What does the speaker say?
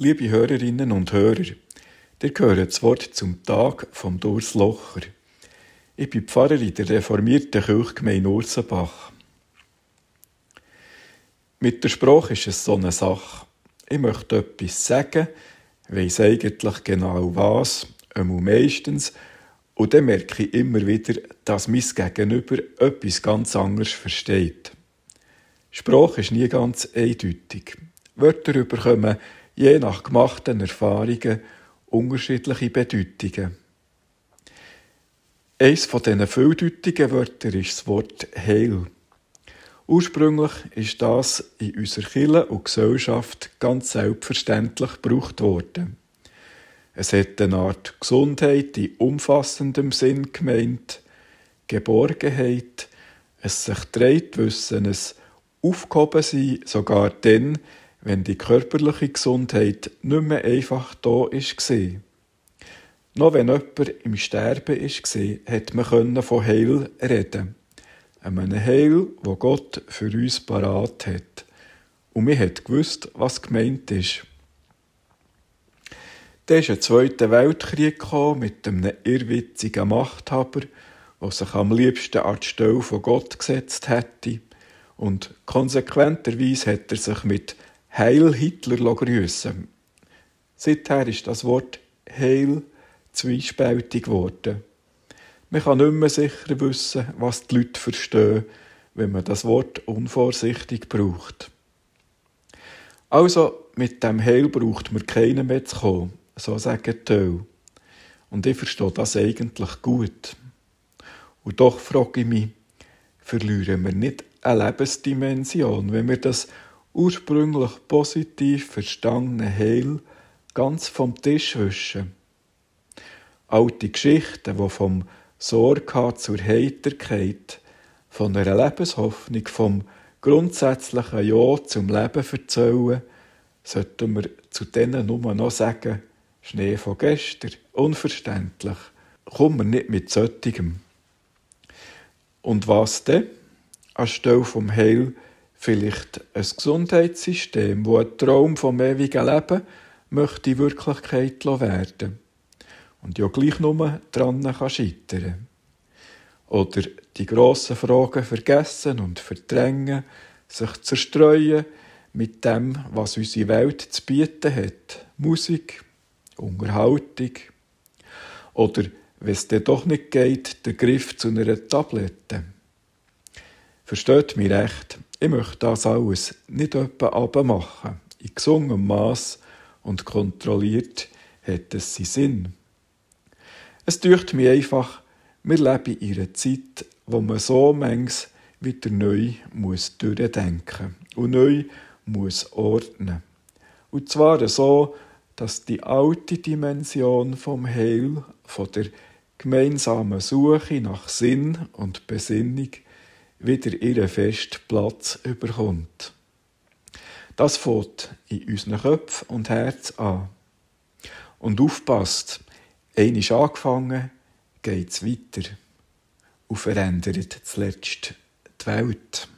Liebe Hörerinnen und Hörer, ihr hört das Wort zum Tag vom Durs Locher. Ich bin Pfarrer in der reformierten Kirchgemeinde Ursenbach. Mit der Sprache ist es so eine Sache. Ich möchte etwas sagen, weiss eigentlich genau was, einmal meistens, und dann merke ich immer wieder, dass mein Gegenüber etwas ganz anderes versteht. Sprache ist nie ganz eindeutig. Wörter bekommen je nach gemachten Erfahrungen unterschiedliche Bedeutungen. Eines von diesen vieldeutigen Wörtern ist das Wort Heil. Ursprünglich ist das in unserer Kirche und Gesellschaft ganz selbstverständlich gebraucht worden. Es hat eine Art Gesundheit in umfassendem Sinn gemeint, Geborgenheit, es sich dreht wissen, es aufgehoben sein, sogar dann, wenn die körperliche Gesundheit nicht mehr einfach da war. Noch wenn jemand im Sterben war, hat man von Heil reden. Einem Heil, wo Gott für uns parat hat. Und wir hat gewusst, was gemeint ist. Dann ist ein Zweiter Weltkrieg mit einem irrwitzigen Machthaber, der sich am liebsten an die Stelle von Gott gesetzt hätte. Und konsequenterweise hat er sich mit Heil Hitler grüßen. Seither ist das Wort Heil zwiespältig geworden. Man kann nicht mehr sicher wissen, was die Leute verstehen, wenn man das Wort unvorsichtig braucht. Also, mit dem Heil braucht man keinen mehr zu kommen, so sagen die Und ich verstehe das eigentlich gut. Und doch frage ich mich, verlieren wir nicht eine Lebensdimension, wenn wir das ursprünglich positiv verstandene Heil ganz vom Tisch wischen. Alte Geschichten, die vom Sorge zur Heiterkeit, von einer Lebenshoffnung, vom grundsätzlichen Ja zum Leben erzählen, sollten wir zu denen nur noch sagen, Schnee von gestern, unverständlich, kommen wir nicht mit solchem. Und was denn? Anstelle vom Heil Vielleicht ein Gesundheitssystem, wo ein Traum vom ewigen Leben möchte Wirklichkeit werden und ja gleich nur dran kann. Oder die grossen Fragen vergessen und verdrängen, sich zerstreuen mit dem, was unsere Welt zu bieten hat. Musik, Unterhaltung. Oder, wenn es dir doch nicht geht, der Griff zu einer Tablette. Versteht mich recht, ich möchte das alles nicht etwa abmachen. In gesungem Maß und kontrolliert hat es seinen Sinn. Es dürft mir einfach, wir leben in einer Zeit, wo man so manches wieder neu muss durchdenken und neu muss ordnen. Und zwar so, dass die alte Dimension vom Heil, von der gemeinsamen Suche nach Sinn und Besinnung wieder ihren festen Platz überkommt. Das fängt in unseren Köpfen und Herzen an. Und aufpasst, ist angefangen, geht's weiter und verändert zuletzt die Welt.